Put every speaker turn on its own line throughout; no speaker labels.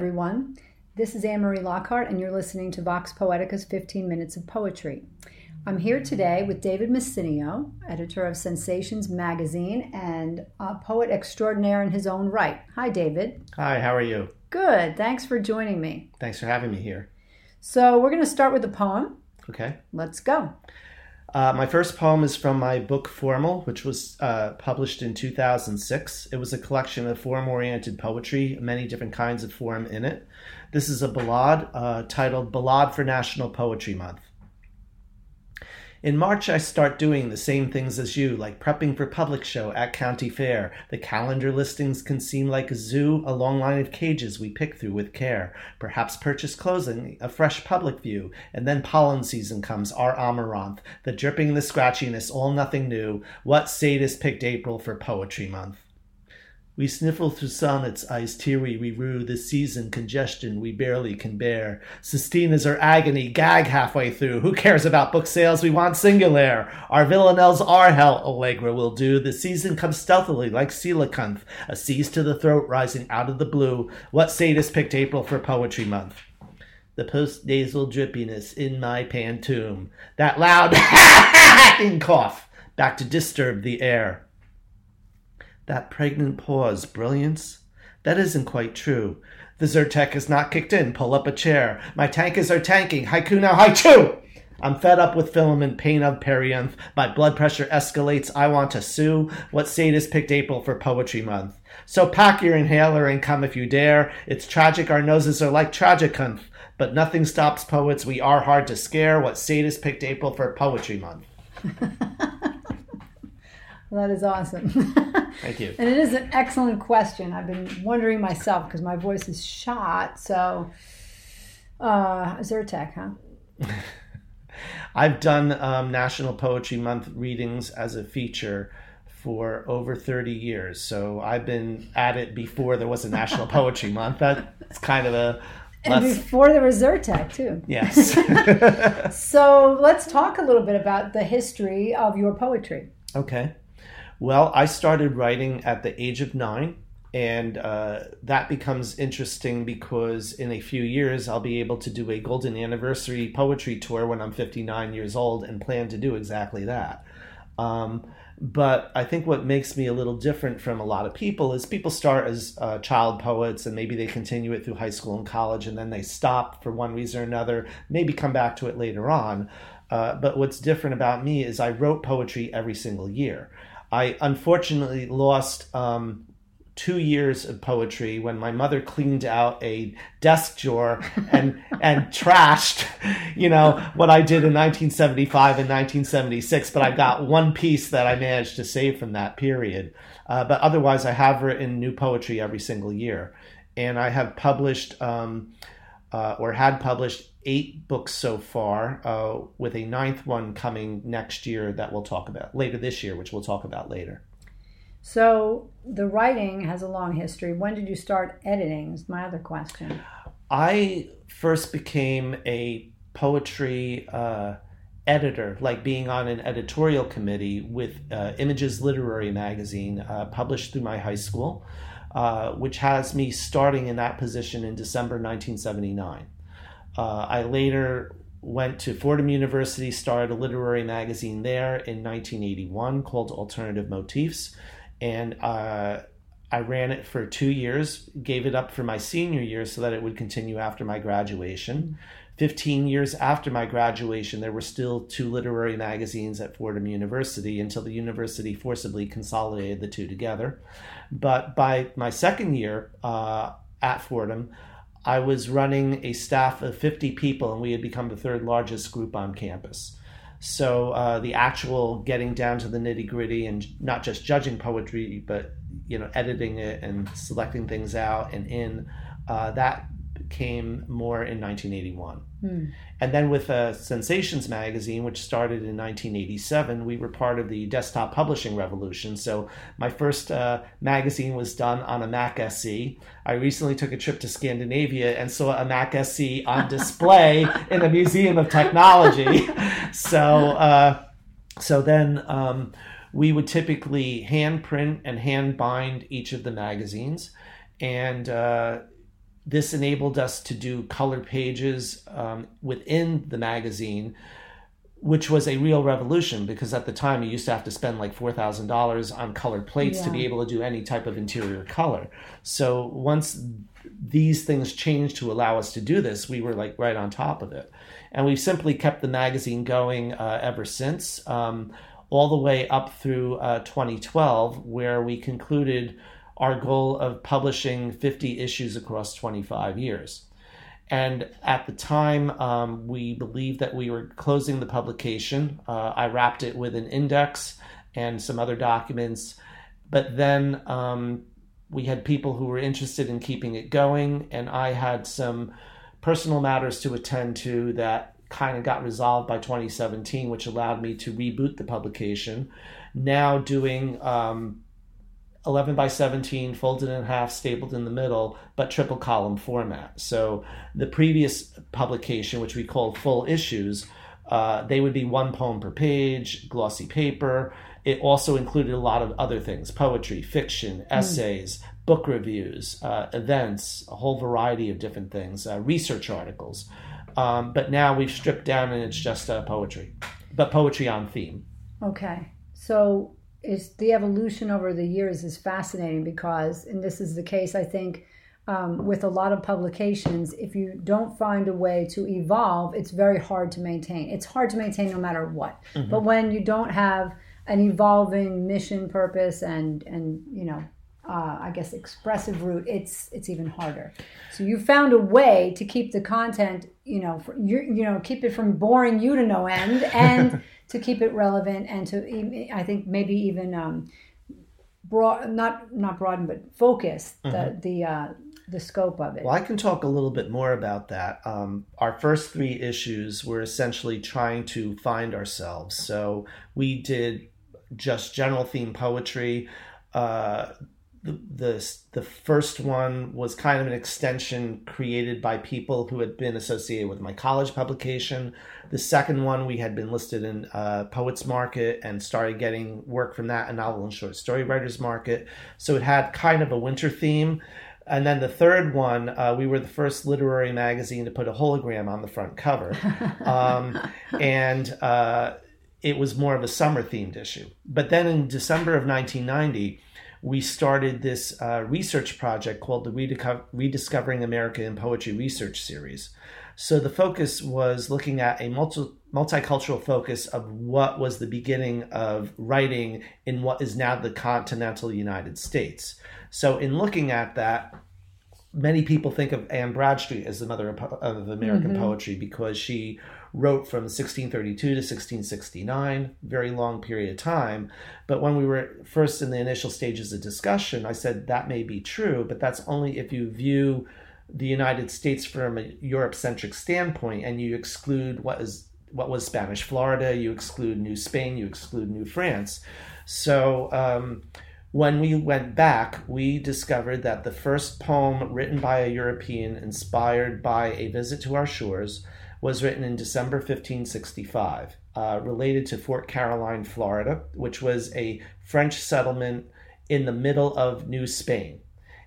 everyone. This is Annmarie Lockhart, and you're listening to Vox Poetica's 15 Minutes of Poetry. I'm here today with David Messineo, editor of Sensations Magazine and a poet extraordinaire in his own right. Hi, David.
Hi, how are you?
Good. Thanks for joining me.
Thanks for having me here.
So, we're going to start with a poem.
Okay.
Let's go.
Uh, my first poem is from my book Formal, which was uh, published in 2006. It was a collection of form oriented poetry, many different kinds of form in it. This is a ballad uh, titled Ballad for National Poetry Month. In March, I start doing the same things as you, like prepping for public show at county fair. The calendar listings can seem like a zoo, a long line of cages we pick through with care. Perhaps purchase clothing, a fresh public view, and then pollen season comes, our amaranth, the dripping, the scratchiness, all nothing new. What sadist picked April for Poetry Month? We sniffle through sonnets, eyes teary, we rue the season congestion we barely can bear. Sestina's our agony, gag halfway through. Who cares about book sales? We want singular. Our villanelles are hell, Allegra will do. The season comes stealthily like coelacanth, a seize to the throat rising out of the blue. What sadist picked April for Poetry Month? The post nasal drippiness in my pantoum. That loud hacking cough, back to disturb the air. That pregnant pause, brilliance? That isn't quite true. The Zyrtec has not kicked in. Pull up a chair. My tankas are tanking. Haiku now, haiku! I'm fed up with filament pain of perianth. My blood pressure escalates. I want to sue. What sadist picked April for Poetry Month? So pack your inhaler and come if you dare. It's tragic. Our noses are like tragicunth. But nothing stops poets. We are hard to scare. What sadist picked April for Poetry Month?
That is awesome.
Thank you.
and it is an excellent question. I've been wondering myself because my voice is shot. So, uh, Zyrtec, huh?
I've done um, National Poetry Month readings as a feature for over 30 years. So I've been at it before there was a National Poetry Month. That's kind of a.
And before there was Zyrtec, too.
Yes.
So let's talk a little bit about the history of your poetry.
okay. Well, I started writing at the age of nine. And uh, that becomes interesting because in a few years, I'll be able to do a golden anniversary poetry tour when I'm 59 years old and plan to do exactly that. Um, but I think what makes me a little different from a lot of people is people start as uh, child poets and maybe they continue it through high school and college and then they stop for one reason or another, maybe come back to it later on. Uh, but what's different about me is I wrote poetry every single year. I unfortunately lost um, two years of poetry when my mother cleaned out a desk drawer and and trashed, you know, what I did in 1975 and 1976. But I got one piece that I managed to save from that period. Uh, but otherwise, I have written new poetry every single year, and I have published. Um, uh, or had published eight books so far, uh, with a ninth one coming next year that we'll talk about later this year, which we'll talk about later.
So the writing has a long history. When did you start editing? Is my other question.
I first became a poetry uh, editor, like being on an editorial committee with uh, Images Literary Magazine, uh, published through my high school, uh, which has me starting in that position in December 1979. Uh, I later went to Fordham University, started a literary magazine there in 1981 called Alternative Motifs, and uh, I ran it for two years, gave it up for my senior year so that it would continue after my graduation. 15 years after my graduation, there were still two literary magazines at Fordham University until the university forcibly consolidated the two together. But by my second year uh, at Fordham, I was running a staff of 50 people, and we had become the third largest group on campus. So uh, the actual getting down to the nitty gritty and not just judging poetry, but you know editing it and selecting things out and in uh, that came more in 1981. Hmm. And then with uh, Sensations magazine, which started in 1987, we were part of the desktop publishing revolution. So my first uh, magazine was done on a Mac SE. I recently took a trip to Scandinavia and saw a Mac SE on display in a Museum of Technology. so, uh, so then um, we would typically hand print and hand bind each of the magazines. And uh, this enabled us to do color pages um, within the magazine, which was a real revolution because at the time you used to have to spend like $4,000 on colored plates yeah. to be able to do any type of interior color. So once these things changed to allow us to do this, we were like right on top of it. And we've simply kept the magazine going uh, ever since, um, all the way up through uh, 2012, where we concluded our goal of publishing 50 issues across 25 years. And at the time, um, we believed that we were closing the publication. Uh, I wrapped it with an index and some other documents. But then um, we had people who were interested in keeping it going, and I had some personal matters to attend to that kind of got resolved by 2017, which allowed me to reboot the publication. Now doing um, 11 by 17, folded in half, stapled in the middle, but triple column format. So the previous publication, which we called full issues, uh, they would be one poem per page, glossy paper. It also included a lot of other things poetry, fiction, hmm. essays, mm. book reviews, uh, events, a whole variety of different things, uh, research articles. Um, but now we've stripped down and it's just uh, poetry, but poetry on theme.
Okay. So is the evolution over the years is fascinating because, and this is the case, I think, um, with a lot of publications, if you don't find a way to evolve, it's very hard to maintain. It's hard to maintain no matter what. Mm-hmm. But when you don't have an evolving mission, purpose, and and you know, uh, I guess expressive route, it's it's even harder. So you found a way to keep the content, you know, for, you you know, keep it from boring you to no end, and to keep it relevant and to I think maybe even um, broad not not broaden but focus the mm-hmm. the uh, the scope of it.
Well, I can talk a little bit more about that. Um, our first three issues were essentially trying to find ourselves. So we did just general theme poetry. Uh, the, the the first one was kind of an extension created by people who had been associated with my college publication. The second one we had been listed in uh, Poets Market and started getting work from that, a novel and short story writers market. So it had kind of a winter theme. And then the third one, uh, we were the first literary magazine to put a hologram on the front cover, um, and uh, it was more of a summer themed issue. But then in December of 1990 we started this uh, research project called the Redeco- Rediscovering America in Poetry Research Series. So the focus was looking at a multi- multicultural focus of what was the beginning of writing in what is now the continental United States. So in looking at that, many people think of Anne Bradstreet as the mother of, American mm-hmm. poetry because she wrote from 1632 to 1669, very long period of time. But when we were first in the initial stages of discussion, I said that may be true, but that's only if you view the United States from a Europe centric standpoint and you exclude what is what was Spanish Florida, you exclude New Spain, you exclude New France. So um, when we went back, we discovered that the first poem written by a European inspired by a visit to our shores was written in December 1565, uh, related to Fort Caroline, Florida, which was a French settlement in the middle of New Spain.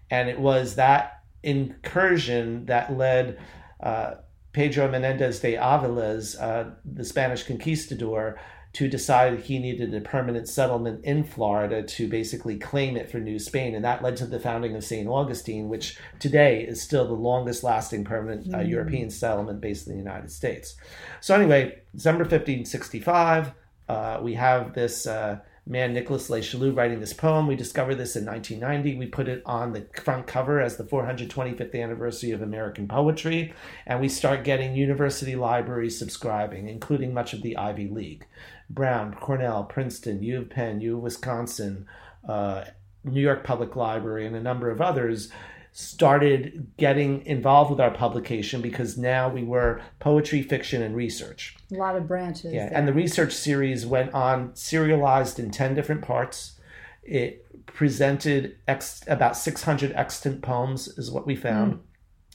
And it was that incursion that led uh, Pedro Menendez de Aviles, uh, the Spanish conquistador, to decide that he needed a permanent settlement in Florida to basically claim it for New Spain. And that led to the founding of St. Augustine, which today is still the longest lasting permanent uh, mm. European settlement based in the United States. So, anyway, December 1565, uh, we have this. Uh, man Nicholas Le Challeux writing this poem. We discovered this in 1990. We put it on the front cover as the 425th anniversary of American poetry, and we start getting university libraries subscribing, including much of the Ivy League. Brown, Cornell, Princeton, U of Penn, U of Wisconsin, uh, New York Public Library, and a number of others started getting involved with our publication because now we were poetry, fiction, and research.
A lot of branches.
Yeah, there. and the research series went on serialized in 10 different parts. It presented ex- about 600 extant poems, is what we found. Mm.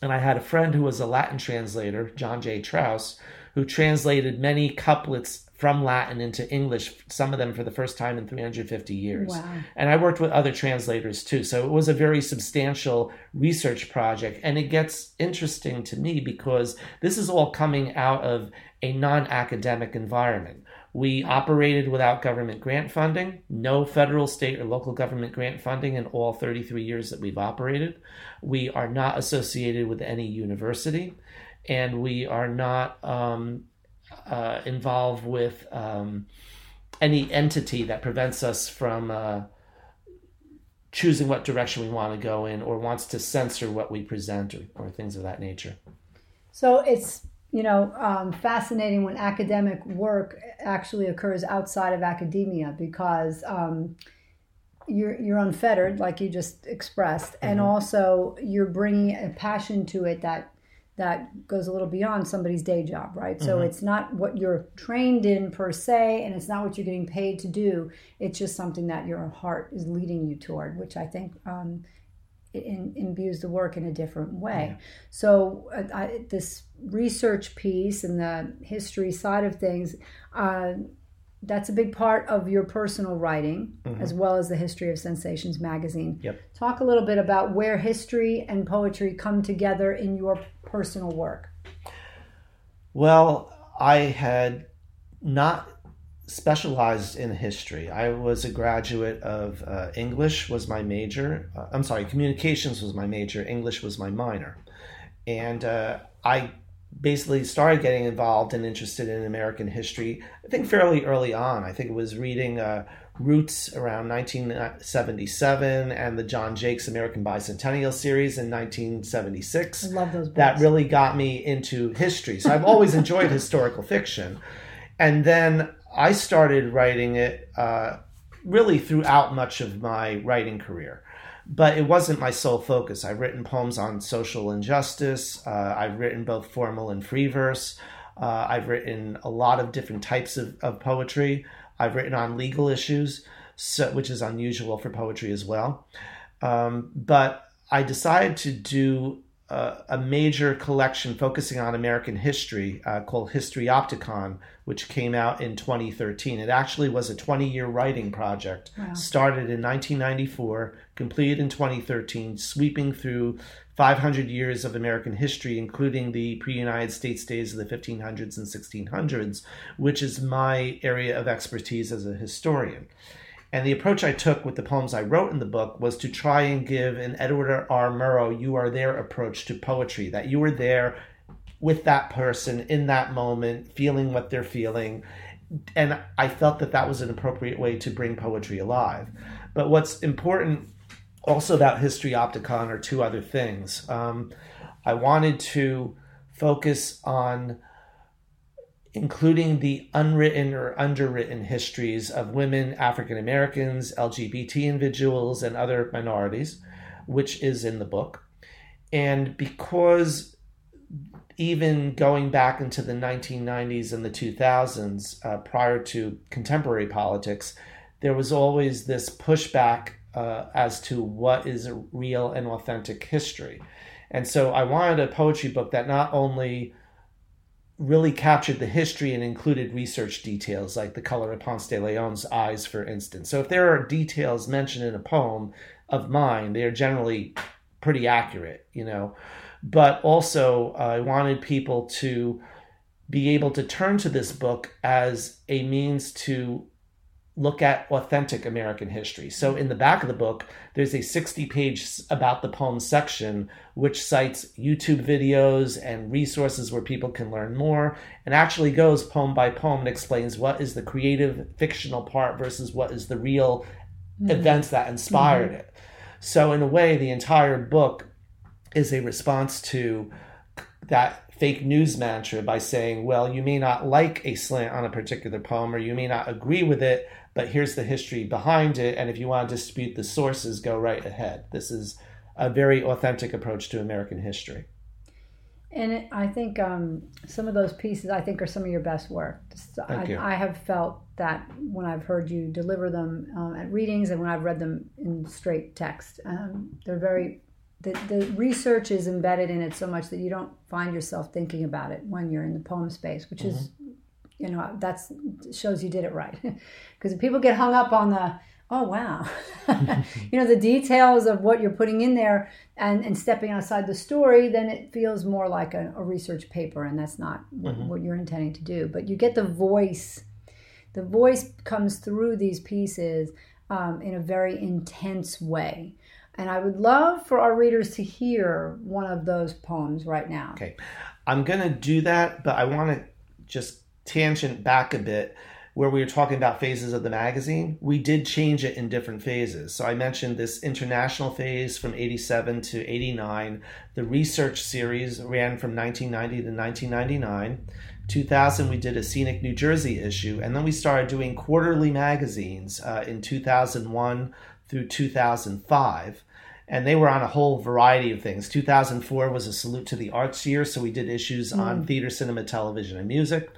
And I had a friend who was a Latin translator, John J. Trouse, who translated many couplets from Latin into English, some of them for the first time in 350 years. Wow. And I worked with other translators too. So it was a very substantial research project. And it gets interesting to me because this is all coming out of a non academic environment. We operated without government grant funding, no federal, state, or local government grant funding in all 33 years that we've operated. We are not associated with any university, and we are not um, uh, involved with um, any entity that prevents us from uh, choosing what direction we want to go in or wants to censor what we present or, or things of that nature.
So it's you know um, fascinating when academic work actually occurs outside of academia because um, you're you're unfettered, like you just expressed, mm-hmm. and also you're bringing a passion to it that that goes a little beyond somebody's day job, right? Mm-hmm. So it's not what you're trained in per se, and it's not what you're getting paid to do. It's just something that your heart is leading you toward, which I think um, in, imbues the work in a different way. Yeah. So uh, I, this research piece and the history side of things. Uh, that's a big part of your personal writing mm-hmm. as well as the history of sensations magazine
yep.
talk a little bit about where history and poetry come together in your personal work
well i had not specialized in history i was a graduate of uh, english was my major uh, i'm sorry communications was my major english was my minor and uh, i basically started getting involved and interested in American history, I think fairly early on. I think it was reading uh, Roots around 1977 and the John Jakes American Bicentennial series in 1976.
I love those books.
That really got me into history. So I've always enjoyed historical fiction. And then I started writing it uh, really throughout much of my writing career but it wasn't my sole focus. I've written poems on social injustice. Uh, I've written both formal and free verse. Uh, I've written a lot of different types of, of poetry. I've written on legal issues, so, which is unusual for poetry as well. Um, but I decided to do a major collection focusing on American history uh, called Histriopticon, which came out in 2013. It actually was a 20 year writing project, wow. started in 1994, completed in 2013, sweeping through 500 years of American history, including the pre United States days of the 1500s and 1600s, which is my area of expertise as a historian. And the approach I took with the poems I wrote in the book was to try and give an Edward R. Murrow, you are there approach to poetry, that you were there with that person in that moment, feeling what they're feeling. And I felt that that was an appropriate way to bring poetry alive. But what's important also about Histriopticon are two other things. Um, I wanted to focus on including the unwritten or underwritten histories of women, African Americans, LGBT individuals, and other minorities, which is in the book. And because even going back into the 1990s and the 2000s, uh, prior to contemporary politics, there was always this pushback uh, as to what is a real and authentic history. And so I wanted a poetry book that not only really captured the history and included research details like the color of Ponce de Leon's eyes, for instance. So if there are details mentioned in a poem of mine, they are generally pretty accurate, you know. but also I wanted people to be able to turn to this book as a means to look at authentic American history. So in the back of the book, there's a 60 page about the poem section, which cites YouTube videos and resources where people can learn more and actually goes poem by poem and explains what is the creative fictional part versus what is the real mm-hmm. events that inspired mm-hmm. it. So in a way, the entire book is a response to that fake news mantra by saying, well, you may not like a slant on a particular poem or you may not agree with it, but here's the history behind it. And if you want to dispute the sources, go right ahead. This is a very authentic approach to American history.
And it, I think um, some of those pieces, I think, are some of your best work.
Thank I, you.
I have felt that when I've heard you deliver them um, at readings and when I've read them in straight text, um, they're very. The, the research is embedded in it so much that you don't find yourself thinking about it when you're in the poem space, which mm-hmm. is you know that's shows you did it right. Because people get hung up on the oh wow you know the details of what you're putting in there and, and stepping outside the story then it feels more like a, a research paper and that's not what, mm-hmm. what, you're intending to do. But you get the voice the voice comes through these pieces um, in a very intense way. And i would love for our readers to hear one of those poems right now.
Okay. I'm to do that but i want to just tangent back a bit where we were talking about phases of the magazine, we did change it in different phases. So I mentioned this international phase from 87 to 89. The research series ran from 1990 to 1999. 2000, we did a Scenic New Jersey issue. And then we started doing quarterly magazines uh, in 2001 through 2005 and they were on a whole variety of things. 2004 was a salute to the arts year, so we did issues mm. on theater, cinema, television, and music.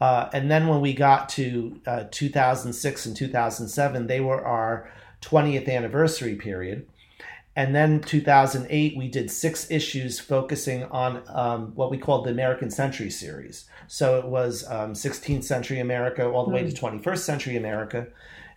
Uh, and then when we got to uh, 2006 and 2007, they were our 20th anniversary period. And then 2008, we did six issues focusing on um, what we called the American Century series. So it was um, 16th century America all the way to 21st hmm. century America.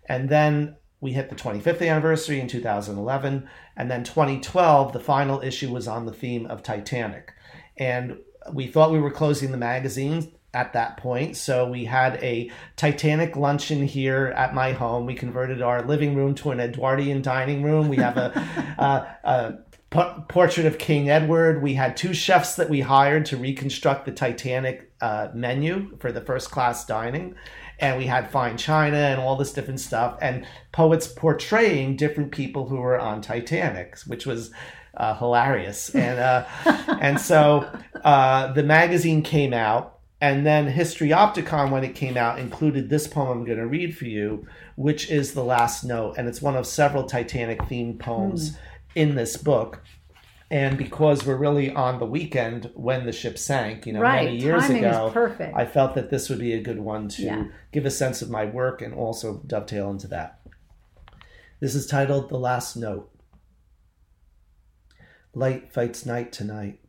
And then we hit the 25th anniversary in 2011. And then 2012, the final issue was on the theme of Titanic. And we thought we were closing the magazine at that point. So we had a Titanic luncheon here at my home. We converted our living room to an Edwardian dining room. We have a, p- portrait of King Edward. We had two chefs that we hired to reconstruct the Titanic uh, menu for the first class dining. And we had fine china and all this different stuff, and poets portraying different people who were on Titanic, which was uh, hilarious. And uh, and so uh, the magazine came out, and then Histriopticon, when it came out, included this poem I'm going to read for you, which is The Last Note. And it's one of several Titanic themed poems mm. in this book. And because we're really on the weekend when the ship sank, you know,
right.
many years
Timing
ago,
perfect.
I felt that this would be a good one to
yeah.
give a sense of my work and also dovetail into that. This is titled The Last Note. Light fights night tonight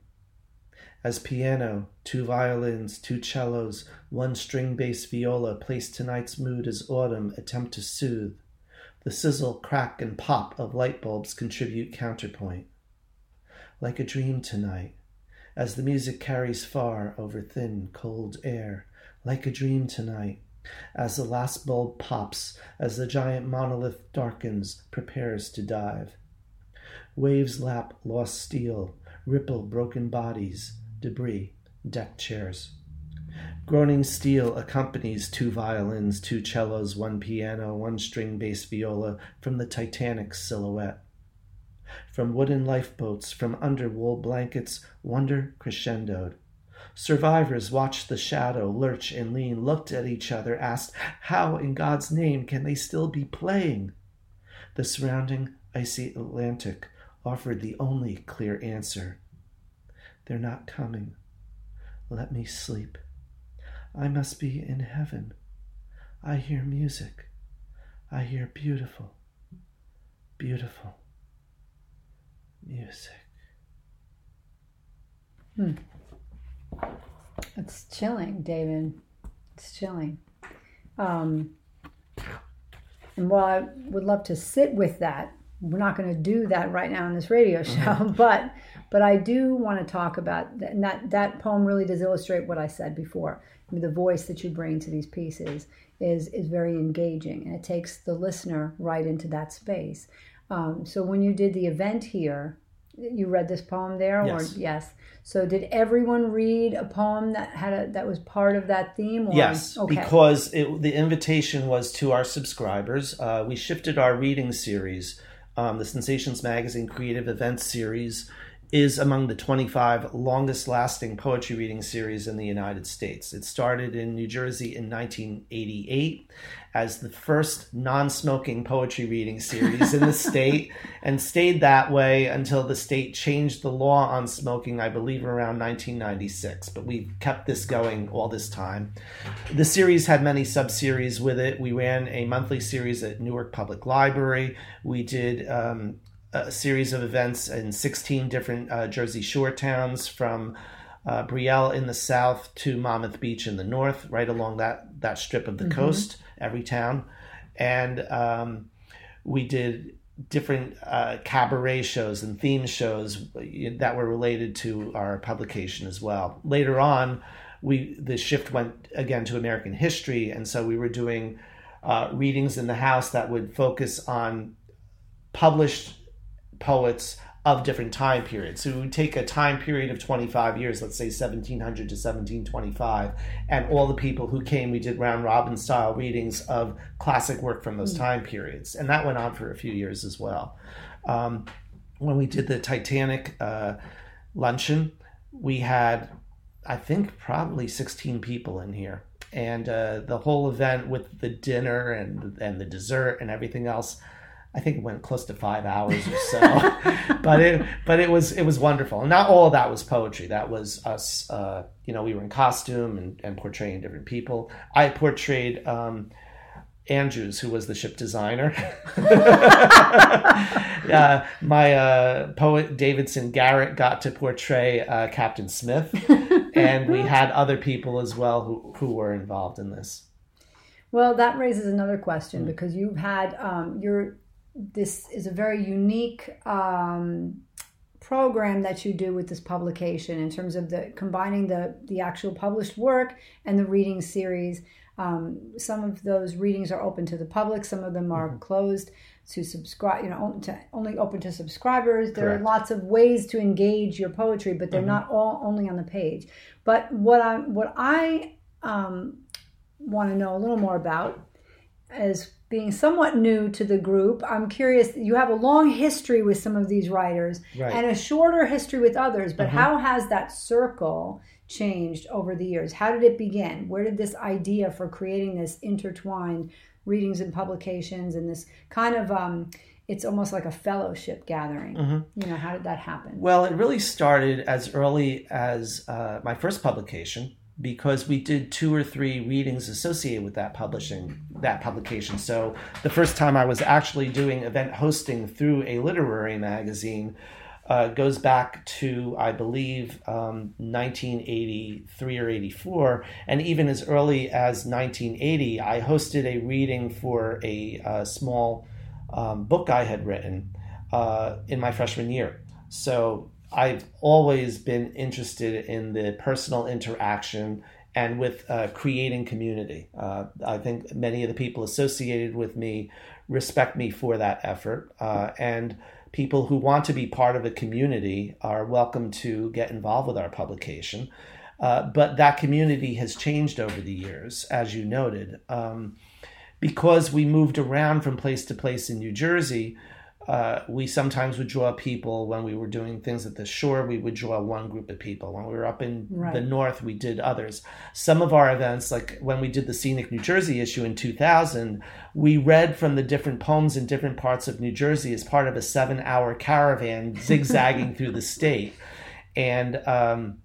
as piano, two violins, two cellos, one string bass viola place tonight's mood as autumn attempt to soothe. The sizzle, crack, and pop of light bulbs contribute counterpoint. Like a dream tonight, as the music carries far over thin, cold air, like a dream tonight, as the last bulb pops, as the giant monolith darkens, prepares to dive. Waves lap lost steel, ripple broken bodies, debris, deck chairs. Groaning steel accompanies two violins, two cellos, one piano, one string bass viola from the Titanic's silhouette. From wooden lifeboats, from under wool blankets, wonder crescendoed. Survivors watched the shadow lurch and lean, looked at each other, asked, How in God's name can they still be playing? The surrounding icy Atlantic offered the only clear answer they're not coming. Let me sleep. I must be in heaven. I hear music. I hear beautiful, beautiful music.
Hmm. It's chilling, David. It's chilling. Um, and while I would love to sit with that, we're not going to do that right now in this radio show, mm-hmm. but But I do want to talk about and that that poem really does illustrate what I said before. I mean, the voice that you bring to these pieces is is very engaging, and it takes the listener right into that space. Um, so when you did the event here, you read this poem there,
yes.
or yes. So did everyone read a poem that had a that was part of that theme? Or?
Yes, okay. because it, the invitation was to our subscribers. Uh, we shifted our reading series, um, the Sensations Magazine Creative Events Series is among the 25 longest lasting poetry reading series in the United States. It started in New Jersey in 1988 as the first non smoking poetry reading series in the state and stayed that way until the state changed the law on smoking, I believe, around 1996. But we've kept this going all this time. The series had many sub series with it. We ran a monthly series at Newark Public Library. We did um, a series of events in 16 different uh, Jersey Shore towns from uh, Brielle in the south to Monmouth Beach in the north, right along that, that strip of the mm-hmm. coast, every town. And um, we did different uh, cabaret shows and theme shows that were related to our publication as well. Later on, we the shift went again to American history, and so we were doing uh, readings in the house that would focus on published poets of different time periods. So we take a time period of 25 years, let's say 1700 to 1725, and all the people who came, we did round robin style readings of classic work from those mm. time periods. And that went on for a few years as well. Um, when we did the Titanic uh, luncheon, we had, I think, probably 16 people in here. And uh, the whole event with the dinner and and the dessert and everything else, I think it went close to five hours or so, but it but it was it was wonderful. And not all of that was poetry. That was us. Uh, you know, we were in costume and, and portraying different people. I portrayed um, Andrews, who was the ship designer. uh, my uh, poet Davidson Garrett got to portray uh, Captain Smith, and we had other people as well who who were involved in this.
Well, that raises another question because you've had um, your this is a very unique um, program that you do with this publication in terms of the combining the the actual published work and the reading series. Um, some of those readings are open to the public. Some of them are mm-hmm. closed to subscribe. You know, to, only open to subscribers. There Correct. are lots of ways to engage your poetry, but they're mm-hmm. not all only on the page. But what I what I um, want to know a little more about is being somewhat new to the group, I'm curious. You have a long history with some of these writers right. and a shorter history with others, but uh-huh. how has that circle changed over the years? How did it begin? Where did this idea for creating this intertwined readings and publications and this kind of um, it's almost like a fellowship gathering. Mm-hmm. You know, how did that happen?
Well, it really started as early as uh, my first publication, because we did two or three readings associated with that publishing that publication. So the first time I was actually doing event hosting through a literary magazine uh, goes back to I believe um, 1983 or 84, and even as early as 1980, I hosted a reading for a, a small um, book I had written uh, in my freshman year. So I've always been interested in the personal interaction and with uh, creating community. Uh, I think many of the people associated with me respect me for that effort. Uh, and people who want to be part of a community are welcome to get involved with our publication. Uh, but that community has changed over the years, as you noted. Um, because we moved around from place to place in New Jersey, uh, we sometimes would draw people when we were doing things at the shore. We would draw one group of people. When we were up in right. the north, we did others. Some of our events, like when we did the Scenic New Jersey issue in 2000, we read from the different poems in different parts of New Jersey as part of a seven hour caravan zigzagging through the state. And um,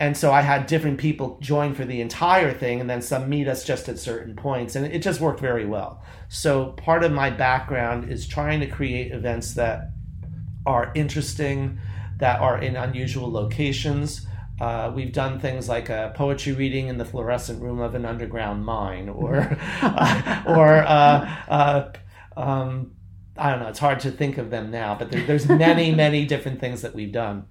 and so I had different people join for the entire thing, and then some meet us just at certain points, and it just worked very well. So part of my background is trying to create events that are interesting, that are in unusual locations. Uh, we've done things like a poetry reading in the fluorescent room of an underground mine, or uh, or uh, uh um, I don't know. It's hard to think of them now, but there, there's many, many different things that we've done.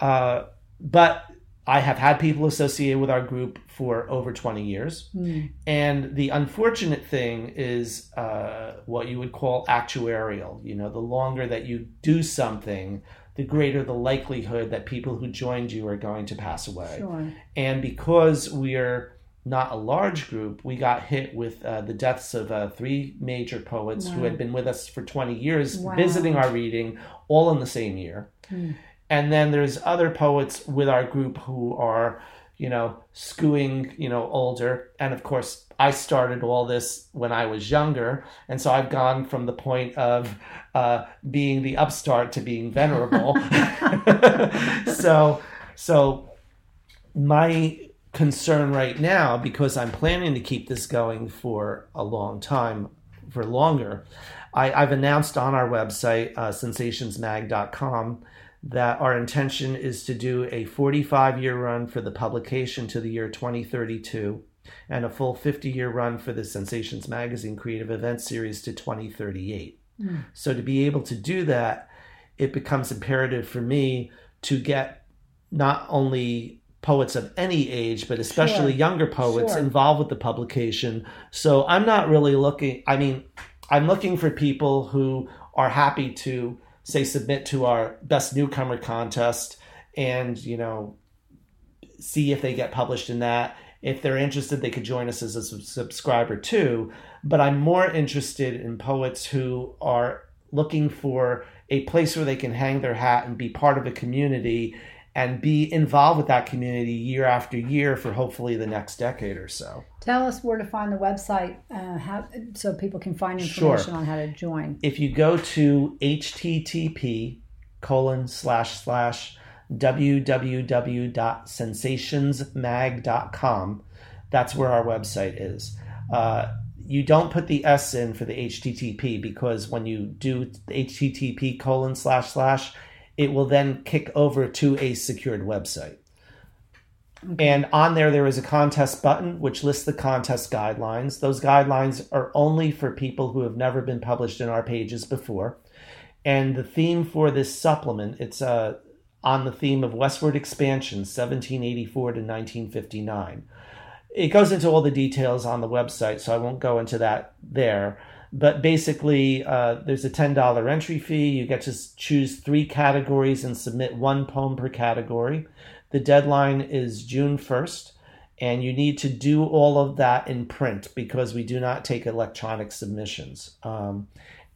Uh, but I have had people associated with our group for over 20 years. Mm. And the unfortunate thing is uh, what you would call actuarial. You know, the longer that you do something, the greater the likelihood that people who joined you are going to pass away. Sure. And because we're not a large group, we got hit with uh, the deaths of uh, three major poets wow. who had been with us for 20 years, wow. visiting our reading, all in the same year. Mm. And then there's other poets with our group who are, you know, skewing, you know, older. And of course, I started all this when I was younger. And so I've gone from the point of uh, being the upstart to being venerable. so, so my concern right now because I'm planning to keep this going for a long time, for longer. I, have announced on our website, uh, sensationsmag.com, that our intention is to do a 45 year run for the publication to the year 2032 and a full 50 year run for the Sensations Magazine Creative Event Series to 2038. Mm. So, to be able to do that, it becomes imperative for me to get not only poets of any age, but especially sure. younger poets sure. involved with the publication. So I'm not really looking, I mean, I'm looking for people who are happy to, say, submit to our best newcomer contest and, you know, see if they get published in that. If they're interested, they could join us as a subscriber too. But I'm more interested in poets who are looking for a place where they can hang their hat and be part of a community and be involved with that community year after year for hopefully the next decade or so.
Tell us where to find the website uh, how, so people can find information sure. on how to join.
If you go to http colon slash slash www.sensationsmag.com, that's where our website is. Uh, you don't put the S in for the HTTP because when you do HTTP colon slash slash, it will then kick over to a secured website. Okay. And on there, there is a contest button which lists the contest guidelines. Those guidelines are only for people who have never been published in our pages before. And the theme for this supplement, it's uh, on the theme of westward expansion, 1784 to 1959. It goes into all the details on the website, so I won't go into that there. But basically, uh, there's a $10 entry fee. You get to choose three categories and submit one poem per category. The deadline is June 1st, and you need to do all of that in print because we do not take electronic submissions. Um,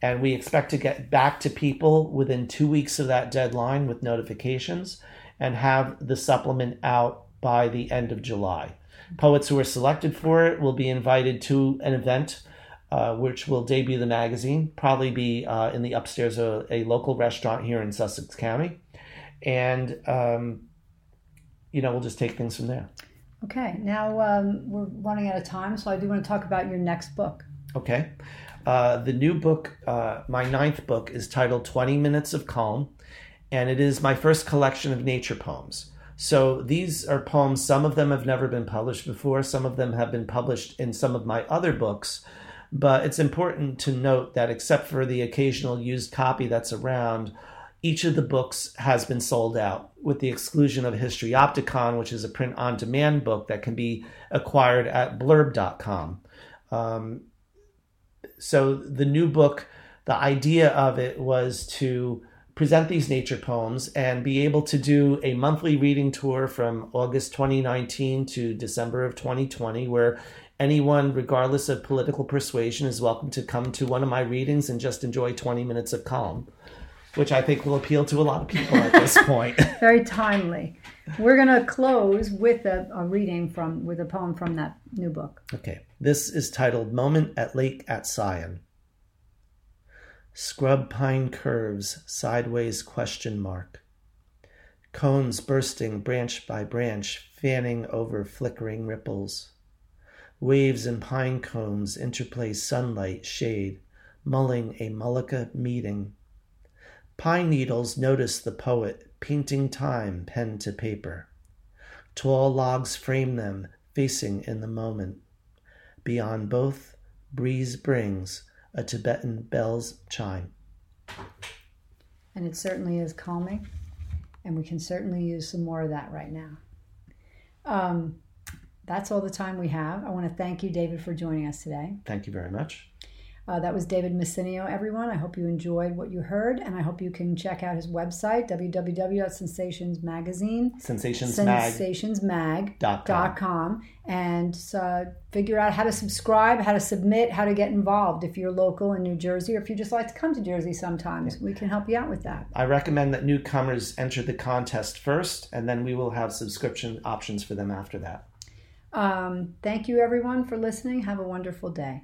and we expect to get back to people within two weeks of that deadline with notifications and have the supplement out by the end of July. Poets who are selected for it will be invited to an event uh, which will debut the magazine, probably be uh, in the upstairs of a local restaurant here in Sussex County. And, um, you know, we'll just take things from there.
Okay. Now um, we're running out of time, so I do want to talk about your next book.
Okay. Uh, the new book, uh, my ninth book, is titled 20 Minutes of Calm, and it is my first collection of nature poems. So these are poems, some of them have never been published before, some of them have been published in some of my other books. But it's important to note that except for the occasional used copy that's around, each of the books has been sold out, with the exclusion of Histriopticon, which is a print on demand book that can be acquired at blurb.com. Um, so the new book, the idea of it was to present these nature poems and be able to do a monthly reading tour from August 2019 to December of 2020, where anyone, regardless of political persuasion, is welcome to come to one of my readings and just enjoy 20 minutes of calm, which I think will appeal to a lot of people at this point.
Very timely. We're going to close with a, a, reading from with a poem from that new book.
Okay. This is titled Moment at Lake Atsion. Scrub pine curves, sideways question mark. Cones bursting branch by branch, fanning over flickering ripples. Waves and pine cones interplay sunlight, shade, mulling a Mullica meeting. Pine needles notice the poet, painting time pen to paper. Tall logs frame them, facing in the moment. Beyond both, breeze brings a Tibetan bell's chime.
And it certainly is calming, and we can certainly use some more of that right now. Um, that's all the time we have. I want to thank you, David, for joining us today.
Thank you very much.
Uh, that was David Messineo, everyone. I hope you enjoyed what you heard, and I hope you can check out his website, www.sensationsmagazine, sensationsmag.com, and uh, figure out how to subscribe, how to submit, how to get involved if you're local in New Jersey, or if you just like to come to Jersey sometimes. We can help you out with that.
I recommend that newcomers enter the contest first, and then we will have subscription options for them after that.
Um, thank you, everyone, for listening. Have a wonderful day.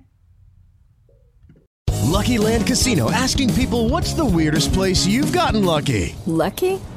Lucky Land Casino asking people what's the weirdest place you've gotten lucky?
Lucky?